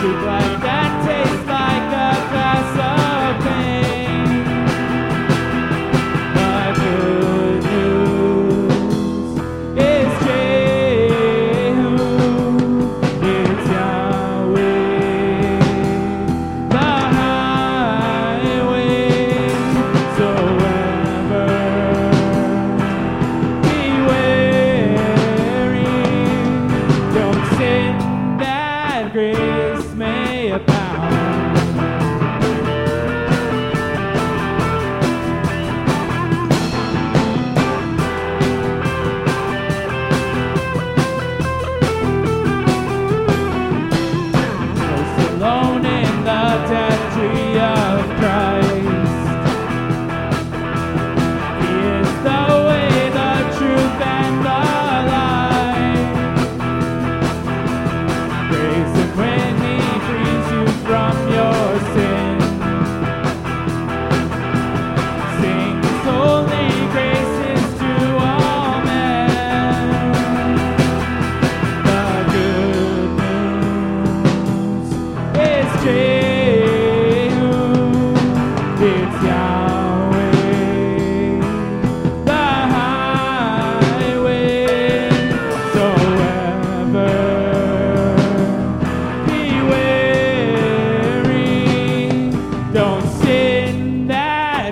to black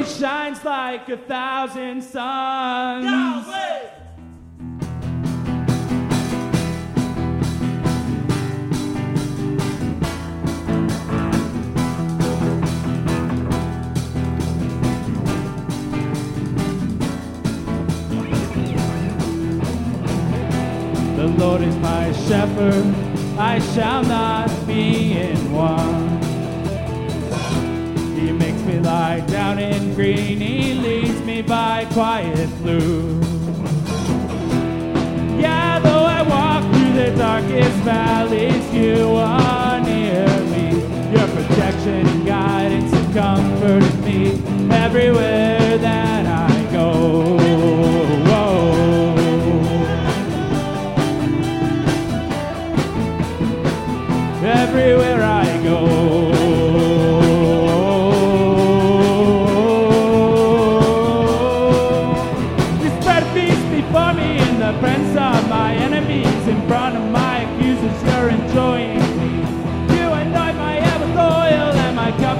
He shines like a thousand suns. The Lord is my shepherd, I shall not be in want. Lie down in green, He leads me by quiet blue. Yeah, though I walk through the darkest valleys, you are near me. Your protection and guidance have comforted me everywhere that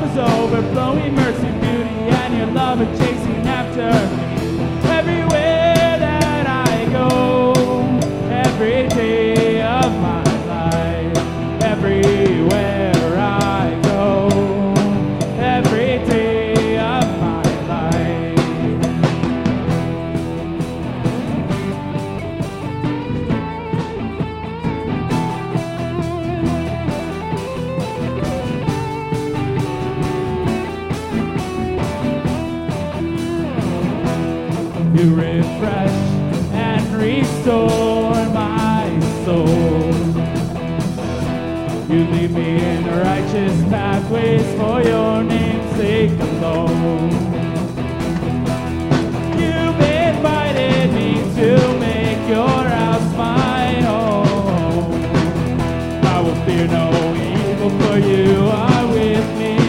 cup is overflowing. Mercy, beauty, and your love are chasing after You refresh and restore my soul. You lead me in righteous pathways for your name's sake alone. You've invited me to make your house my home. Oh, I will fear no evil, for you are with me